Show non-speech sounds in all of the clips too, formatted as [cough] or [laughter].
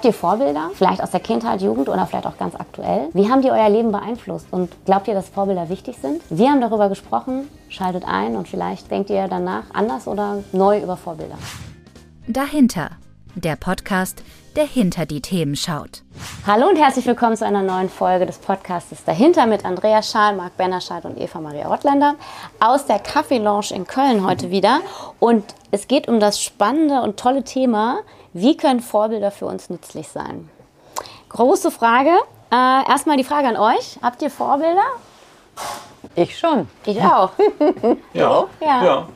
Habt ihr Vorbilder? Vielleicht aus der Kindheit, Jugend oder vielleicht auch ganz aktuell? Wie haben die euer Leben beeinflusst? Und glaubt ihr, dass Vorbilder wichtig sind? Wir haben darüber gesprochen. Schaltet ein und vielleicht denkt ihr danach anders oder neu über Vorbilder. Dahinter. Der Podcast, der hinter die Themen schaut. Hallo und herzlich willkommen zu einer neuen Folge des Podcasts Dahinter mit Andrea Schaal, Marc Bennerscheid und Eva Maria Rottländer aus der Kaffee Lounge in Köln heute wieder. Und es geht um das spannende und tolle Thema, wie können Vorbilder für uns nützlich sein? Große Frage. Äh, erstmal die Frage an euch. Habt ihr Vorbilder? Ich schon. Ich auch. [laughs] Ja. Ja. ja.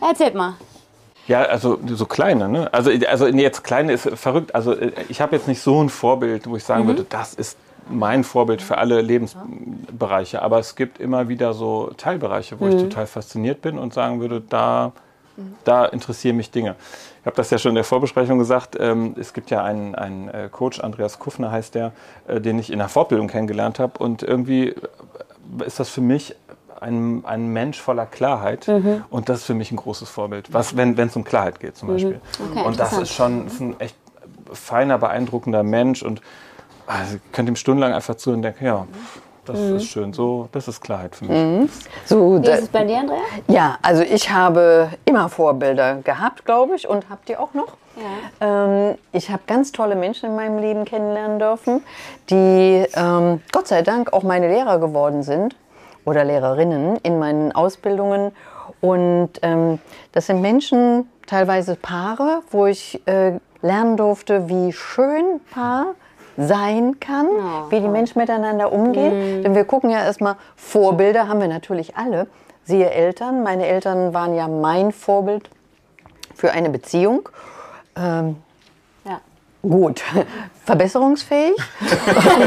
Erzählt mal. Ja, also so kleine, ne? Also, also jetzt kleine ist verrückt. Also ich habe jetzt nicht so ein Vorbild, wo ich sagen würde, das ist mein Vorbild für alle Lebensbereiche. Aber es gibt immer wieder so Teilbereiche, wo ich total fasziniert bin und sagen würde, da, da interessieren mich Dinge. Ich habe das ja schon in der Vorbesprechung gesagt. Ähm, es gibt ja einen, einen äh, Coach, Andreas Kuffner heißt der, äh, den ich in der Fortbildung kennengelernt habe. Und irgendwie ist das für mich ein, ein Mensch voller Klarheit. Und das ist für mich ein großes Vorbild, was, wenn es um Klarheit geht zum Beispiel. Okay, und das ist schon ist ein echt feiner, beeindruckender Mensch. Und also, ich könnte ihm stundenlang einfach zu und denke, ja, das ist schön. So, das ist Klarheit für mich. So, Wie ist es bei dir, Andrea? ja, also ich habe immer Vorbilder gehabt, glaube ich, und habt ihr auch noch? Ähm, ich habe ganz tolle Menschen in meinem Leben kennenlernen dürfen, die ähm, Gott sei Dank auch meine Lehrer geworden sind oder Lehrerinnen in meinen Ausbildungen. Und ähm, das sind Menschen, teilweise Paare, wo ich äh, lernen durfte, wie schön Paar sein kann, wie die Menschen miteinander umgehen. Denn wir gucken ja erstmal, Vorbilder haben wir natürlich alle. Siehe Eltern. Meine Eltern waren ja mein Vorbild für eine Beziehung. Ähm. Gut, [laughs] verbesserungsfähig.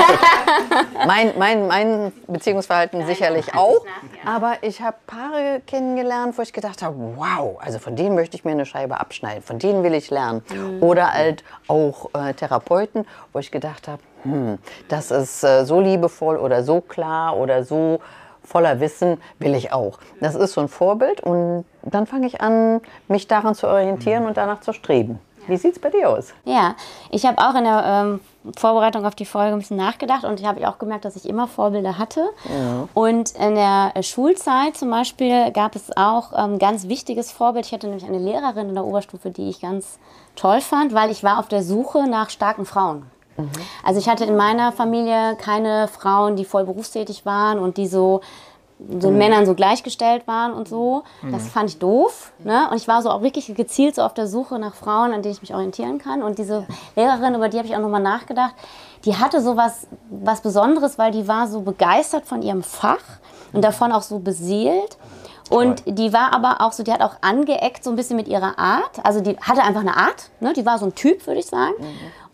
[laughs] mein, mein, mein Beziehungsverhalten sicherlich auch. Aber ich habe Paare kennengelernt, wo ich gedacht habe, wow, also von denen möchte ich mir eine Scheibe abschneiden, von denen will ich lernen. Oder halt auch äh, Therapeuten, wo ich gedacht habe, hm, das ist äh, so liebevoll oder so klar oder so voller Wissen will ich auch. Das ist so ein Vorbild und dann fange ich an, mich daran zu orientieren und danach zu streben. Wie sieht es bei dir aus? Ja, ich habe auch in der ähm, Vorbereitung auf die Folge ein bisschen nachgedacht und ich habe auch gemerkt, dass ich immer Vorbilder hatte. Und in der äh, Schulzeit zum Beispiel gab es auch ein ähm, ganz wichtiges Vorbild. Ich hatte nämlich eine Lehrerin in der Oberstufe, die ich ganz toll fand, weil ich war auf der Suche nach starken Frauen. Also ich hatte in meiner Familie keine Frauen, die voll berufstätig waren und die so den Männern so gleichgestellt waren und so. Das fand ich doof. Ne? Und ich war so auch wirklich gezielt so auf der Suche nach Frauen, an denen ich mich orientieren kann. Und diese Lehrerin, über die habe ich auch nochmal nachgedacht, die hatte so was, was Besonderes, weil die war so begeistert von ihrem Fach und davon auch so beseelt. Und die war aber auch so, die hat auch angeeckt so ein bisschen mit ihrer Art. Also die hatte einfach eine Art, ne? die war so ein Typ, würde ich sagen.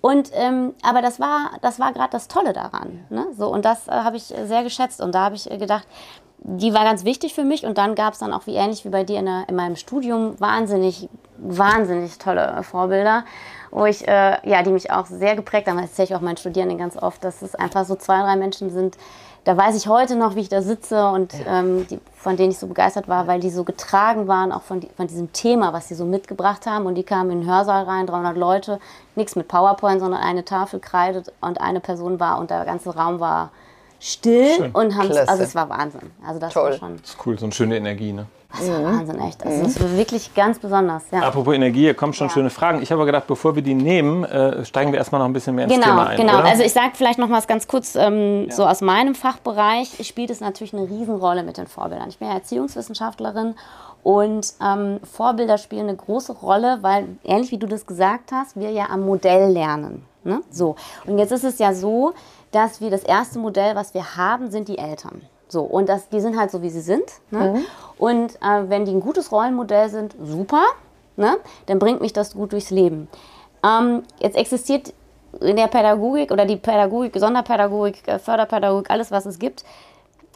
Und ähm, aber das war, das war gerade das Tolle daran. Ne? So, und das äh, habe ich äh, sehr geschätzt. Und da habe ich äh, gedacht, die war ganz wichtig für mich. Und dann gab es dann auch, wie ähnlich wie bei dir in, der, in meinem Studium, wahnsinnig, wahnsinnig tolle Vorbilder, wo ich, äh, ja, die mich auch sehr geprägt haben. Das erzähle ich auch meinen Studierenden ganz oft, dass es einfach so zwei, drei Menschen sind. Da weiß ich heute noch, wie ich da sitze und ähm, die, von denen ich so begeistert war, weil die so getragen waren, auch von, die, von diesem Thema, was sie so mitgebracht haben. Und die kamen in den Hörsaal rein, 300 Leute, nichts mit PowerPoint, sondern eine Tafel Kreide und eine Person war und der ganze Raum war still Schön. und haben Klasse. also es war Wahnsinn. Also das war Toll. schon Das ist cool, so eine schöne Energie. Ne? das war Wahnsinn, echt. Also das war wirklich ganz besonders. Ja. Apropos Energie, hier kommen schon Ja. schöne Fragen. Ich habe aber gedacht, bevor wir die nehmen, äh, steigen wir erstmal noch ein bisschen mehr ins Genau, Thema ein. genau. Oder? Also ich sage vielleicht noch mal ganz kurz, ähm, so aus meinem Fachbereich spielt es natürlich eine Riesenrolle mit den Vorbildern. Ich bin ja Erziehungswissenschaftlerin und ähm, Vorbilder spielen eine große Rolle, weil ähnlich wie du das gesagt hast, wir ja am Modell lernen. Ne? So. Und jetzt ist es ja so, dass wir das erste Modell, was wir haben, sind die Eltern. So, und das, die sind halt so, wie sie sind. Ne? Und äh, wenn die ein gutes Rollenmodell sind, super, ne? dann bringt mich das gut durchs Leben. Ähm, jetzt existiert in der Pädagogik oder die Pädagogik, Sonderpädagogik, äh, Förderpädagogik, alles was es gibt,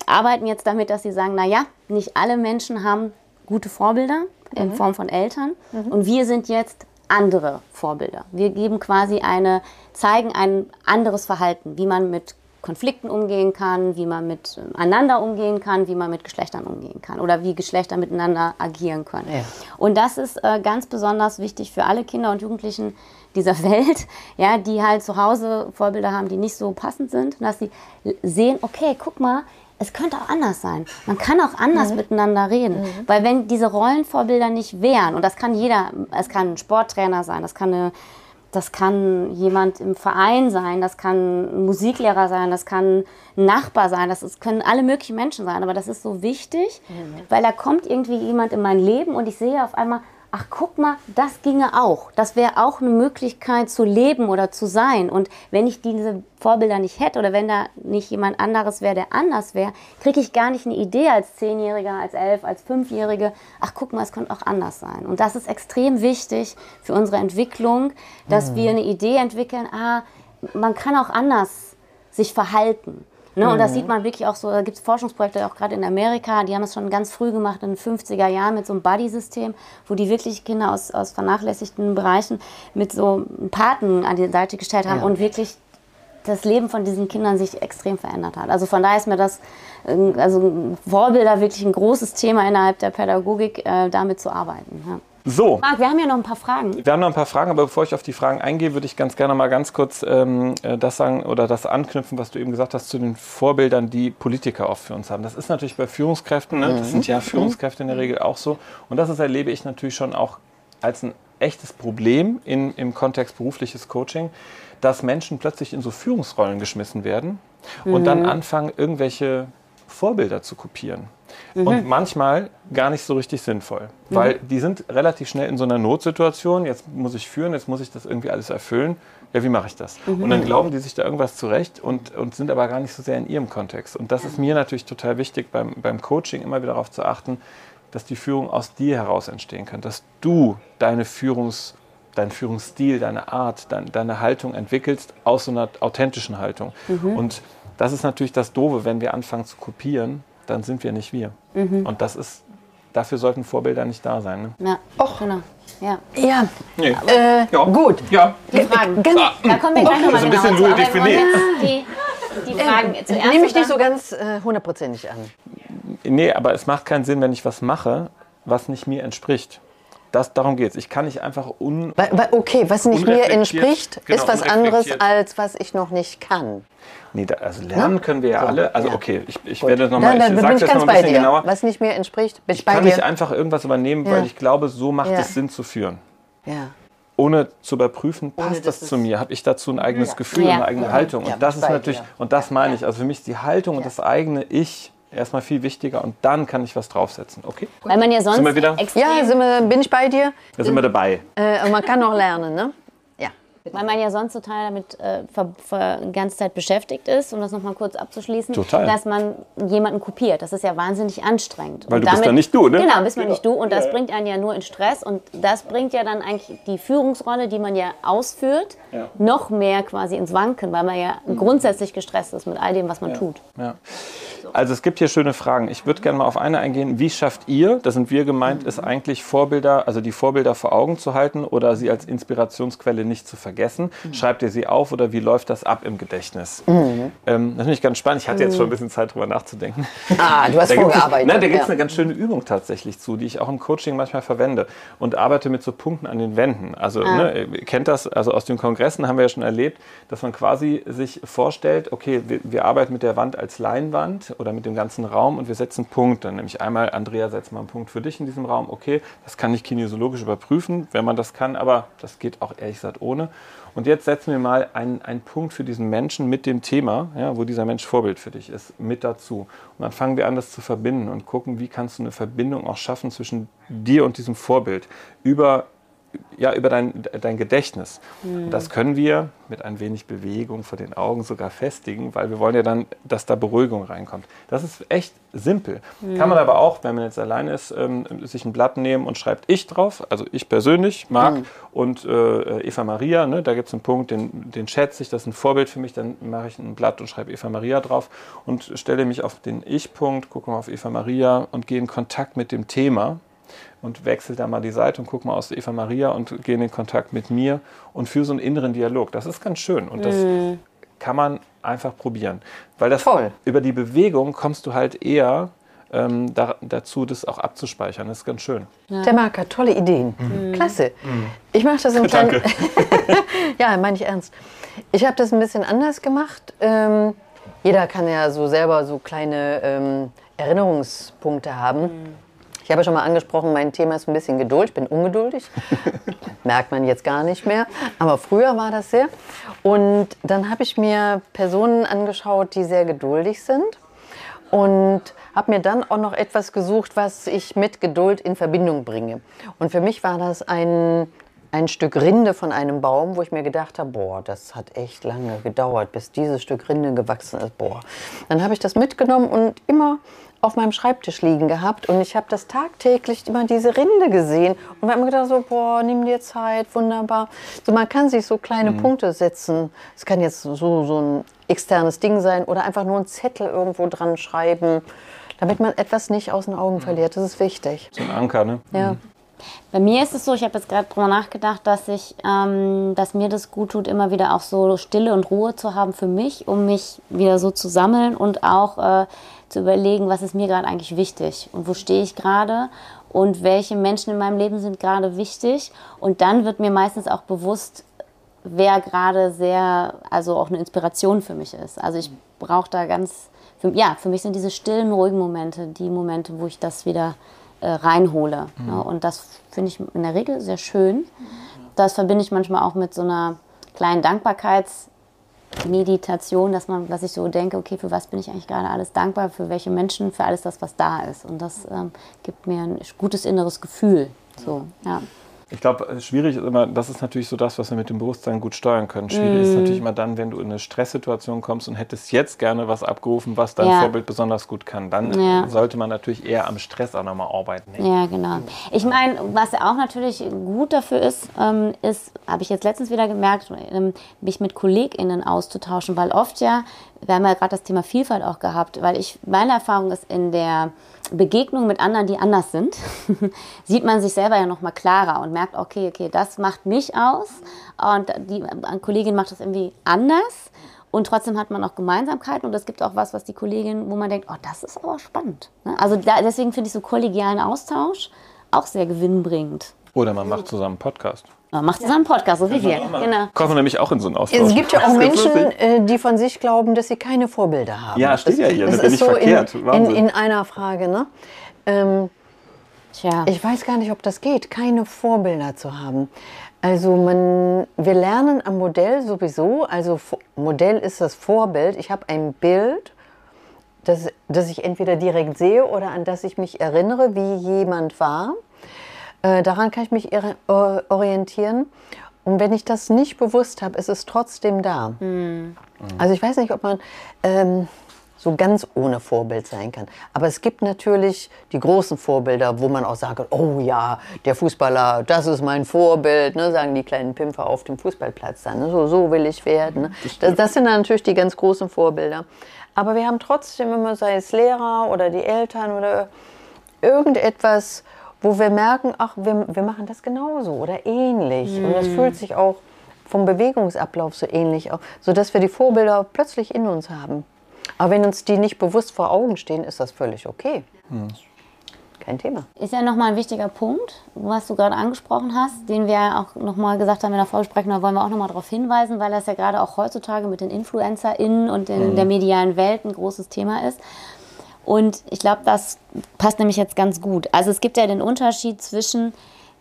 arbeiten jetzt damit, dass sie sagen, naja, nicht alle Menschen haben gute Vorbilder in Form von Eltern und wir sind jetzt andere Vorbilder. Wir geben quasi eine, zeigen ein anderes Verhalten, wie man mit Konflikten umgehen kann, wie man miteinander umgehen kann, wie man mit Geschlechtern umgehen kann oder wie Geschlechter miteinander agieren können. Ja. Und das ist äh, ganz besonders wichtig für alle Kinder und Jugendlichen, dieser [laughs] Welt, ja, die halt zu Hause Vorbilder haben, die nicht so passend sind, dass sie sehen, okay, guck mal, es könnte auch anders sein. Man kann auch anders mhm. miteinander reden. Mhm. Weil wenn diese Rollenvorbilder nicht wären, und das kann jeder, es kann ein Sporttrainer sein, das kann, eine, das kann jemand im Verein sein, das kann ein Musiklehrer sein, das kann ein Nachbar sein, das ist, können alle möglichen Menschen sein. Aber das ist so wichtig, mhm. weil da kommt irgendwie jemand in mein Leben und ich sehe auf einmal, ach guck mal, das ginge auch. Das wäre auch eine Möglichkeit zu leben oder zu sein. Und wenn ich diese Vorbilder nicht hätte oder wenn da nicht jemand anderes wäre, der anders wäre, kriege ich gar nicht eine Idee als Zehnjähriger, als Elf, als Fünfjährige. Ach guck mal, es könnte auch anders sein. Und das ist extrem wichtig für unsere Entwicklung, dass mhm. wir eine Idee entwickeln, ah, man kann auch anders sich verhalten. Ne? Und das mhm. sieht man wirklich auch so, da gibt es Forschungsprojekte auch gerade in Amerika, die haben das schon ganz früh gemacht, in den 50er Jahren mit so einem Buddy-System, wo die wirklich Kinder aus, aus vernachlässigten Bereichen mit so Paten an die Seite gestellt haben ja. und wirklich das Leben von diesen Kindern sich extrem verändert hat. Also von daher ist mir das, also Vorbilder wirklich ein großes Thema innerhalb der Pädagogik, äh, damit zu arbeiten. Ja. So. Marc, wir haben ja noch ein paar Fragen. Wir haben noch ein paar Fragen, aber bevor ich auf die Fragen eingehe, würde ich ganz gerne mal ganz kurz ähm, äh, das sagen oder das anknüpfen, was du eben gesagt hast zu den Vorbildern, die Politiker oft für uns haben. Das ist natürlich bei Führungskräften, ne? das sind ja mhm. Führungskräfte in der Regel auch so. Und das ist, erlebe ich natürlich schon auch als ein echtes Problem in, im Kontext berufliches Coaching, dass Menschen plötzlich in so Führungsrollen geschmissen werden und mhm. dann anfangen, irgendwelche Vorbilder zu kopieren. Mhm. Und manchmal gar nicht so richtig sinnvoll, mhm. weil die sind relativ schnell in so einer Notsituation. Jetzt muss ich führen, jetzt muss ich das irgendwie alles erfüllen. Ja, wie mache ich das? Mhm. Und dann glauben die sich da irgendwas zurecht und, und sind aber gar nicht so sehr in ihrem Kontext. Und das ist mir natürlich total wichtig beim, beim Coaching, immer wieder darauf zu achten, dass die Führung aus dir heraus entstehen kann, dass du deine Führungs deinen Führungsstil, deine Art, dein, deine Haltung entwickelst aus so einer authentischen Haltung. Mhm. Und das ist natürlich das Doofe, wenn wir anfangen zu kopieren, dann sind wir nicht wir. Mhm. Und das ist, dafür sollten Vorbilder nicht da sein. Ne? Ja, Och. genau. Ja. Ja. Nee. Äh, ja. Gut. Ja. Die Fragen. Ganz, ah, da kommen wir gleich okay. nochmal genau ein bisschen definiert. Die, die Fragen äh, zuerst. Nehme ich nicht so ganz äh, hundertprozentig an. Nee, aber es macht keinen Sinn, wenn ich was mache, was nicht mir entspricht. Das, darum geht es. Ich kann nicht einfach un. Okay, was nicht mir entspricht, genau, ist was anderes, als was ich noch nicht kann. Nee, da, also lernen können wir ja so, alle. Also ja. okay, ich, ich werde nochmal, ich sage das noch ein bisschen genauer. Was nicht mir entspricht, bin ich, ich kann dir. nicht einfach irgendwas übernehmen, ja. weil ich glaube, so macht ja. es Sinn zu führen. Ja. Ohne zu überprüfen, passt Ohne, das, das zu mir? Habe ich dazu ein eigenes Gefühl, eine eigene Haltung? Und das ist natürlich, und das meine ich, also für mich ist die Haltung und das eigene Ich erstmal viel wichtiger und dann kann ich was draufsetzen. Okay? Weil man ja sonst sind wir wieder? Ja, sind wir, bin ich bei dir. Da sind wir dabei. Äh, und man kann noch lernen, ne? Weil man ja sonst total damit äh, die ganze Zeit beschäftigt ist, um das nochmal kurz abzuschließen, total. dass man jemanden kopiert. Das ist ja wahnsinnig anstrengend. Weil und du damit, bist dann nicht du, ne? Genau, bist man genau. nicht du und das ja. bringt einen ja nur in Stress und das bringt ja dann eigentlich die Führungsrolle, die man ja ausführt, ja. noch mehr quasi ins Wanken, weil man ja mhm. grundsätzlich gestresst ist mit all dem, was man ja. tut. Ja. Also es gibt hier schöne Fragen. Ich würde gerne mal auf eine eingehen. Wie schafft ihr, da sind wir gemeint, ist eigentlich Vorbilder, also die Vorbilder vor Augen zu halten oder sie als Inspirationsquelle nicht zu vergessen? Schreibt ihr sie auf oder wie läuft das ab im Gedächtnis? Mhm. Ähm, das finde ich ganz spannend. Ich hatte jetzt schon ein bisschen Zeit, drüber nachzudenken. Ah, du hast da vorgearbeitet. Nein, da gibt es ja. eine ganz schöne Übung tatsächlich zu, die ich auch im Coaching manchmal verwende und arbeite mit so Punkten an den Wänden. Also ah. ne, ihr kennt das, also aus den Kongressen haben wir ja schon erlebt, dass man quasi sich vorstellt, okay, wir, wir arbeiten mit der Wand als Leinwand oder mit dem ganzen Raum und wir setzen Punkte. Nämlich einmal, Andrea, setzt mal einen Punkt für dich in diesem Raum. Okay, das kann ich kinesiologisch überprüfen, wenn man das kann, aber das geht auch ehrlich gesagt ohne. Und jetzt setzen wir mal einen, einen Punkt für diesen Menschen mit dem Thema, ja, wo dieser Mensch Vorbild für dich ist, mit dazu. Und dann fangen wir an, das zu verbinden und gucken, wie kannst du eine Verbindung auch schaffen zwischen dir und diesem Vorbild über ja, über dein, dein Gedächtnis. Mhm. Das können wir mit ein wenig Bewegung vor den Augen sogar festigen, weil wir wollen ja dann, dass da Beruhigung reinkommt. Das ist echt simpel. Mhm. Kann man aber auch, wenn man jetzt alleine ist, ähm, sich ein Blatt nehmen und schreibt ich drauf, also ich persönlich, Marc mhm. und äh, Eva Maria, ne, da gibt es einen Punkt, den, den schätze ich, das ist ein Vorbild für mich, dann mache ich ein Blatt und schreibe Eva Maria drauf und stelle mich auf den Ich-Punkt, gucke mal auf Eva Maria und gehe in Kontakt mit dem Thema und wechsle da mal die Seite und gucke mal aus Eva Maria und gehe in den Kontakt mit mir und führe so einen inneren Dialog. Das ist ganz schön und das mm. kann man einfach probieren. Weil das Voll. über die Bewegung kommst du halt eher ähm, da, dazu, das auch abzuspeichern. Das ist ganz schön. Ja. Der Marc hat tolle Ideen. Mhm. Klasse. Mhm. Ich mache das im kleinen. [laughs] ja, meine ich ernst. Ich habe das ein bisschen anders gemacht. Ähm, jeder kann ja so selber so kleine ähm, Erinnerungspunkte haben. Mhm. Ich habe schon mal angesprochen, mein Thema ist ein bisschen Geduld. Ich bin ungeduldig. [laughs] Merkt man jetzt gar nicht mehr. Aber früher war das sehr. Und dann habe ich mir Personen angeschaut, die sehr geduldig sind. Und habe mir dann auch noch etwas gesucht, was ich mit Geduld in Verbindung bringe. Und für mich war das ein, ein Stück Rinde von einem Baum, wo ich mir gedacht habe, boah, das hat echt lange gedauert, bis dieses Stück Rinde gewachsen ist. Boah. Dann habe ich das mitgenommen und immer auf meinem Schreibtisch liegen gehabt und ich habe das tagtäglich immer diese Rinde gesehen und habe mir gedacht so, boah, nimm dir Zeit, wunderbar. So, man kann sich so kleine mhm. Punkte setzen. Es kann jetzt so, so ein externes Ding sein oder einfach nur einen Zettel irgendwo dran schreiben, damit man etwas nicht aus den Augen verliert. Das ist wichtig. So ein Anker, ne? Ja. Mhm. Bei mir ist es so, ich habe jetzt gerade drüber nachgedacht, dass ich, ähm, dass mir das gut tut, immer wieder auch so Stille und Ruhe zu haben für mich, um mich wieder so zu sammeln und auch äh, zu überlegen, was ist mir gerade eigentlich wichtig und wo stehe ich gerade und welche Menschen in meinem Leben sind gerade wichtig. Und dann wird mir meistens auch bewusst, wer gerade sehr, also auch eine Inspiration für mich ist. Also ich brauche da ganz, für, ja, für mich sind diese stillen, ruhigen Momente die Momente, wo ich das wieder äh, reinhole. Mhm. Ja, und das finde ich in der Regel sehr schön. Das verbinde ich manchmal auch mit so einer kleinen Dankbarkeitsmeditation, dass man, dass ich so denke, okay, für was bin ich eigentlich gerade alles dankbar, für welche Menschen, für alles das, was da ist. Und das ähm, gibt mir ein gutes inneres Gefühl. So, ja. Ich glaube, äh, schwierig ist immer, das ist natürlich so das, was wir mit dem Bewusstsein gut steuern können. Schwierig mm. ist natürlich immer dann, wenn du in eine Stresssituation kommst und hättest jetzt gerne was abgerufen, was dein ja. Vorbild besonders gut kann. Dann ja. sollte man natürlich eher am Stress auch nochmal arbeiten. Ja, genau. Ich meine, was auch natürlich gut dafür ist, ähm, ist, habe ich jetzt letztens wieder gemerkt, ähm, mich mit KollegInnen auszutauschen, weil oft ja wir haben ja gerade das Thema Vielfalt auch gehabt, weil ich, meine Erfahrung ist, in der Begegnung mit anderen, die anders sind, [laughs] sieht man sich selber ja nochmal klarer und merkt, okay, okay, das macht mich aus und die Kollegin macht das irgendwie anders und trotzdem hat man auch Gemeinsamkeiten und es gibt auch was, was die Kollegin, wo man denkt, oh, das ist aber spannend. Ne? Also da, deswegen finde ich so kollegialen Austausch auch sehr gewinnbringend. Oder man macht zusammen einen Podcast. Man macht zusammen einen Podcast, so wie wir. Genau. Kommen wir nämlich auch in so einen Austausch. Es gibt ja auch Menschen, äh, die von sich glauben, dass sie keine Vorbilder haben. Ja, steht ja hier, das, das bin ich so verkehrt. In, in, in, einer Frage, ne? Ähm, Tja. Ich weiß gar nicht, ob das geht, keine Vorbilder zu haben. Also man, wir lernen am Modell sowieso, also Modell ist das Vorbild. Ich habe ein Bild, das, das ich entweder direkt sehe oder an das ich mich erinnere, wie jemand war. Äh, daran kann ich mich orientieren. Und wenn ich das nicht bewusst habe, ist es trotzdem da. Mhm. Also ich weiß nicht, ob man ähm, so ganz ohne Vorbild sein kann. Aber es gibt natürlich die großen Vorbilder, wo man auch sagt, oh ja, der Fußballer, das ist mein Vorbild, ne, sagen die kleinen Pimpfer auf dem Fußballplatz dann. Ne, so, so will ich werden. Ne. Das, das sind dann natürlich die ganz großen Vorbilder. Aber wir haben trotzdem immer, sei es Lehrer oder die Eltern oder irgendetwas, wo wir merken, ach, wir, wir machen das genauso oder ähnlich. Mhm. Und das fühlt sich auch vom Bewegungsablauf so ähnlich auf, sodass wir die Vorbilder plötzlich in uns haben. Aber wenn uns die nicht bewusst vor Augen stehen, ist das völlig okay. Mhm. Kein Thema. Ist ja nochmal ein wichtiger Punkt, was du gerade angesprochen hast, den wir auch nochmal gesagt haben in der Vorbesprechung, da wollen wir auch nochmal darauf hinweisen, weil das ja gerade auch heutzutage mit den InfluencerInnen und in mhm. der medialen Welt ein großes Thema ist. Und ich glaube, das passt nämlich jetzt ganz gut. Also es gibt ja den Unterschied zwischen,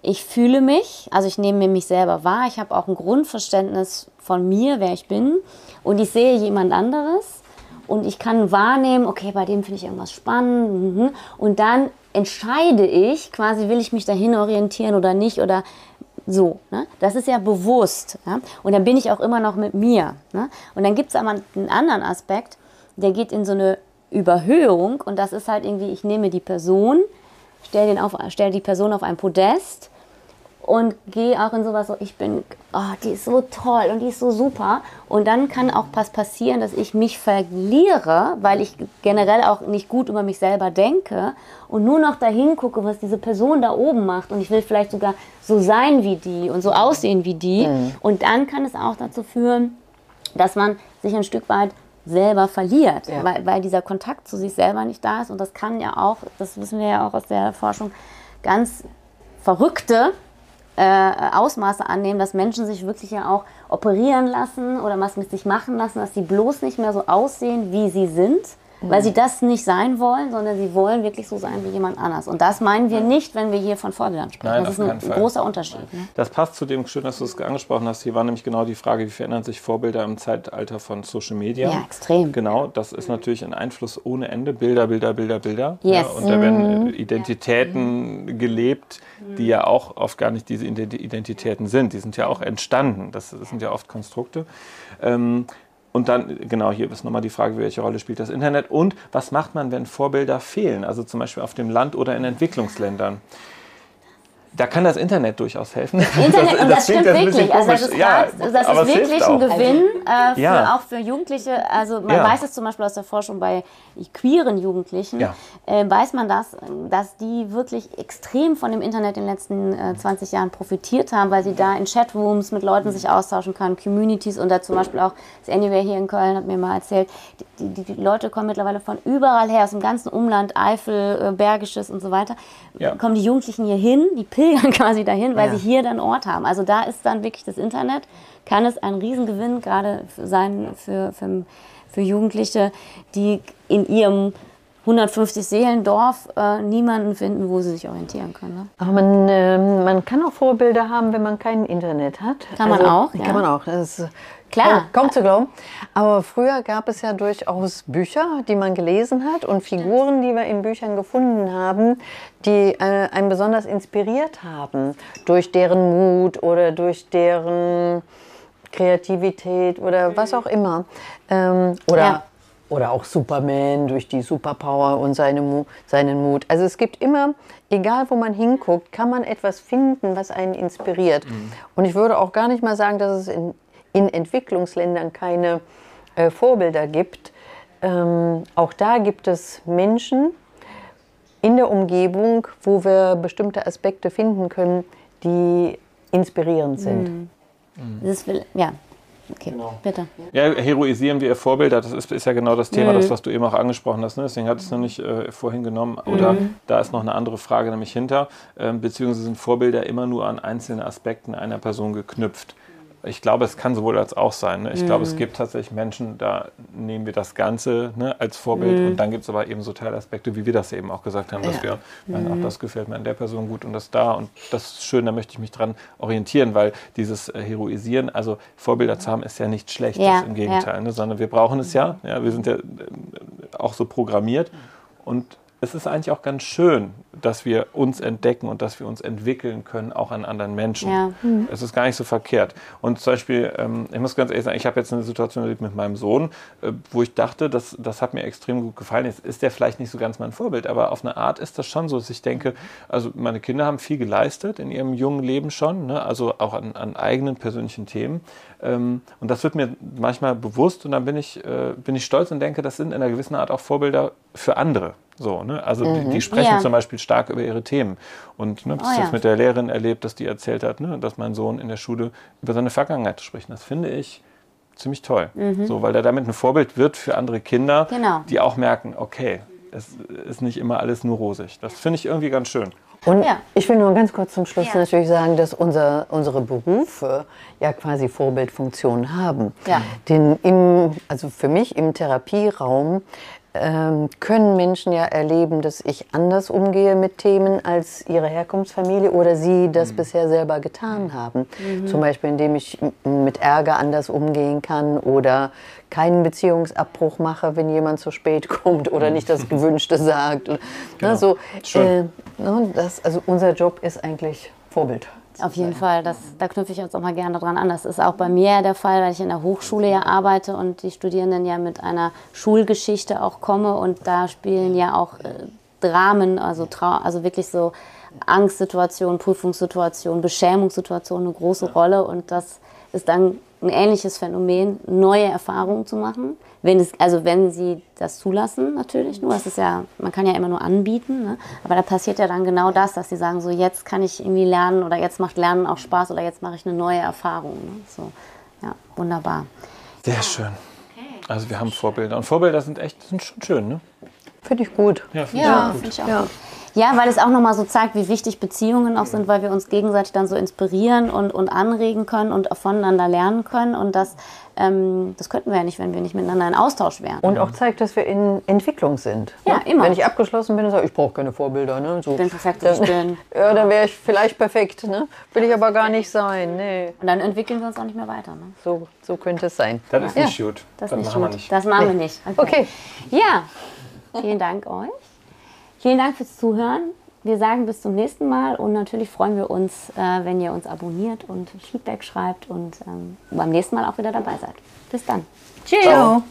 ich fühle mich, also ich nehme mir mich selber wahr, ich habe auch ein Grundverständnis von mir, wer ich bin, und ich sehe jemand anderes und ich kann wahrnehmen, okay, bei dem finde ich irgendwas spannend, mhm. und dann entscheide ich, quasi will ich mich dahin orientieren oder nicht oder so. Ne? Das ist ja bewusst. Ja? Und dann bin ich auch immer noch mit mir. Ne? Und dann gibt es aber einen anderen Aspekt, der geht in so eine Überhöhung und das ist halt irgendwie, ich nehme die Person, stelle stell die Person auf ein Podest und gehe auch in sowas so, ich bin, oh, die ist so toll und die ist so super. Und dann kann auch was passieren, dass ich mich verliere, weil ich generell auch nicht gut über mich selber denke und nur noch dahin gucke, was diese Person da oben macht. Und ich will vielleicht sogar so sein wie die und so aussehen wie die. Mhm. Und dann kann es auch dazu führen, dass man sich ein Stück weit selber verliert, ja. weil, weil dieser Kontakt zu sich selber nicht da ist. Und das kann ja auch, das wissen wir ja auch aus der Forschung, ganz verrückte äh, Ausmaße annehmen, dass Menschen sich wirklich ja auch operieren lassen oder was mit sich machen lassen, dass sie bloß nicht mehr so aussehen, wie sie sind weil sie das nicht sein wollen, sondern sie wollen wirklich so sein wie jemand anders. Und das meinen wir nicht, wenn wir hier von Vorbildern sprechen. Nein, das ist ein Fall. großer Unterschied. Ne? Das passt zu dem, schön, dass du es angesprochen hast. Hier war nämlich genau die Frage, wie verändern sich Vorbilder im Zeitalter von Social Media? Ja, extrem. Genau, das ist natürlich ein Einfluss ohne Ende. Bilder, Bilder, Bilder, Bilder. Yes. Ja, und da werden mhm. Identitäten mhm. gelebt, die ja auch oft gar nicht diese Identitäten sind. Die sind ja auch entstanden. Das, das sind ja oft Konstrukte. Ähm, und dann, genau, hier ist nochmal die Frage, welche Rolle spielt das Internet? Und was macht man, wenn Vorbilder fehlen, also zum Beispiel auf dem Land oder in Entwicklungsländern da kann das Internet durchaus helfen. Internet, das, und das, das stimmt wirklich. Also das ist, ja, das ist wirklich ein Gewinn äh, für, ja. auch für Jugendliche. Also man ja. weiß es zum Beispiel aus der Forschung bei queeren Jugendlichen, ja. äh, weiß man das, dass die wirklich extrem von dem Internet in den letzten äh, 20 Jahren profitiert haben, weil sie da in Chatrooms mit Leuten sich austauschen können, Communities und da zum Beispiel auch das Anywhere hier in Köln hat mir mal erzählt, die, die, die Leute kommen mittlerweile von überall her, aus dem ganzen Umland, Eifel, äh, Bergisches und so weiter, kommen die Jugendlichen hier hin, die pilgern pilgern quasi dahin, weil ja. sie hier dann Ort haben. Also da ist dann wirklich das Internet, kann es ein Riesengewinn gerade sein für, für, für Jugendliche, die in ihrem 150 Seelendorf äh, niemanden finden, wo sie sich orientieren können. Ne? Aber man, äh, man kann auch Vorbilder haben, wenn man kein Internet hat. Kann also, man auch. Ja. Kann man auch. Das ist Klar. Kaum zu glauben. Aber früher gab es ja durchaus Bücher, die man gelesen hat und Figuren, die wir in Büchern gefunden haben, die äh, einen besonders inspiriert haben. Durch deren Mut oder durch deren Kreativität oder was auch immer. Ähm, oder ja. Oder auch Superman durch die Superpower und seine, seinen Mut. Also es gibt immer, egal wo man hinguckt, kann man etwas finden, was einen inspiriert. Mhm. Und ich würde auch gar nicht mal sagen, dass es in in Entwicklungsländern keine äh, Vorbilder gibt. Ähm, auch da gibt es Menschen in der Umgebung, wo wir bestimmte Aspekte finden können, die inspirierend sind. Mhm. Das will, ja, Okay, genau. bitte. Ja, heroisieren wir ihr Vorbilder, das ist, ist, ja genau das Thema, mhm. das, was du eben auch angesprochen hast. Ne? Deswegen hat es noch nicht äh, vorhin genommen. Oder mhm. da ist noch eine andere Frage nämlich hinter. Ähm, beziehungsweise sind Vorbilder immer nur an einzelne Aspekte einer Person geknüpft ich glaube, es kann sowohl als auch sein. Ne? Ich mhm. glaube, es gibt tatsächlich Menschen, da nehmen wir das Ganze ne, als Vorbild mhm. und dann gibt es aber eben so Teilaspekte, wie wir das eben auch gesagt haben, dass ja. wir, mhm. auch das gefällt mir an der Person gut und das da und das ist schön, da möchte ich mich dran orientieren, weil dieses äh, Heroisieren, also Vorbilder zu haben, ist ja nichts Schlechtes, ja. im Gegenteil, ja. ne, sondern wir brauchen es ja, ja, wir sind ja äh, auch so programmiert und es ist eigentlich auch ganz schön, dass wir uns entdecken und dass wir uns entwickeln können, auch an anderen Menschen. Ja. Mhm. Es ist gar nicht so verkehrt. Und zum Beispiel, ähm, ich muss ganz ehrlich sagen, ich habe jetzt eine Situation erlebt mit meinem Sohn, äh, wo ich dachte, das, das hat mir extrem gut gefallen. Jetzt ist der vielleicht nicht so ganz mein Vorbild, aber auf eine Art ist das schon so, dass ich denke, also meine Kinder haben viel geleistet in ihrem jungen Leben schon, ne? also auch an, an eigenen persönlichen Themen. Ähm, und das wird mir manchmal bewusst und dann bin ich, äh, bin ich stolz und denke, das sind in einer gewissen Art auch Vorbilder für andere. So, ne? Also mhm. die, die, sprechen ja. zum Beispiel stark über ihre Themen. Und ne, das oh, ja. mit der Lehrerin erlebt, dass die erzählt hat, ne, dass mein Sohn in der Schule über seine Vergangenheit spricht. Das finde ich ziemlich toll. Mhm. So, weil er damit ein Vorbild wird für andere Kinder, genau. die auch merken, okay, es ist nicht immer alles nur rosig. Das finde ich irgendwie ganz schön. Und ja. ich will nur ganz kurz zum Schluss ja. natürlich sagen, dass unser, unsere Berufe ja quasi Vorbildfunktionen haben. Ja. Denn im, also für mich im Therapieraum können Menschen ja erleben, dass ich anders umgehe mit Themen als ihre Herkunftsfamilie oder sie das mhm. bisher selber getan haben. Mhm. Zum Beispiel, indem ich mit Ärger anders umgehen kann oder keinen Beziehungsabbruch mache, wenn jemand zu spät [laughs] kommt oder nicht das [laughs] Gewünschte sagt. Genau. Na, so, äh, ne, das, also unser Job ist eigentlich Vorbild. Auf jeden Fall, das, da knüpfe ich jetzt auch mal gerne dran an. Das ist auch bei mir der Fall, weil ich in der Hochschule ja arbeite und die Studierenden ja mit einer Schulgeschichte auch komme und da spielen ja auch äh, Dramen, also, also wirklich so Angstsituationen, Prüfungssituationen, Beschämungssituationen eine große Rolle und das ist dann ein ähnliches Phänomen, neue Erfahrungen zu machen. Wenn es, also wenn sie das zulassen, natürlich nur. Es ist ja, man kann ja immer nur anbieten, ne? aber da passiert ja dann genau das, dass sie sagen, so jetzt kann ich irgendwie lernen oder jetzt macht Lernen auch Spaß oder jetzt mache ich eine neue Erfahrung. Ne? So, ja, wunderbar. Sehr schön. Also wir haben Vorbilder. Und Vorbilder sind echt sind schon schön, ne? Finde ich gut. Ja, finde Ja, ich finde ich auch Ja. Ja, weil es auch nochmal so zeigt, wie wichtig Beziehungen auch sind, weil wir uns gegenseitig dann so inspirieren und, und anregen können und auch voneinander lernen können. Und das, ähm, das könnten wir ja nicht, wenn wir nicht miteinander in Austausch wären. Und auch zeigt, dass wir in Entwicklung sind. Ja, ne? immer. Wenn ich abgeschlossen bin, sage ich, ich brauche keine Vorbilder. Ne? So. Ich bin perfekt, wie ich bin. [laughs] Ja, dann wäre ich vielleicht perfekt. Ne? Will ich aber gar nicht sein. Nee, Und dann entwickeln wir uns auch nicht mehr weiter. Ne? so, so könnte es sein. Das ist Ja. nicht gut. Das, das ist nicht machen wir gut. nicht. Das machen wir nicht. Okay. Ja, vielen Dank euch. Vielen Dank fürs Zuhören. Wir sagen bis zum nächsten Mal und natürlich freuen wir uns, äh, wenn ihr uns abonniert und Feedback schreibt und ähm, beim nächsten Mal auch wieder dabei seid. Bis dann. Tschüss. Ciao.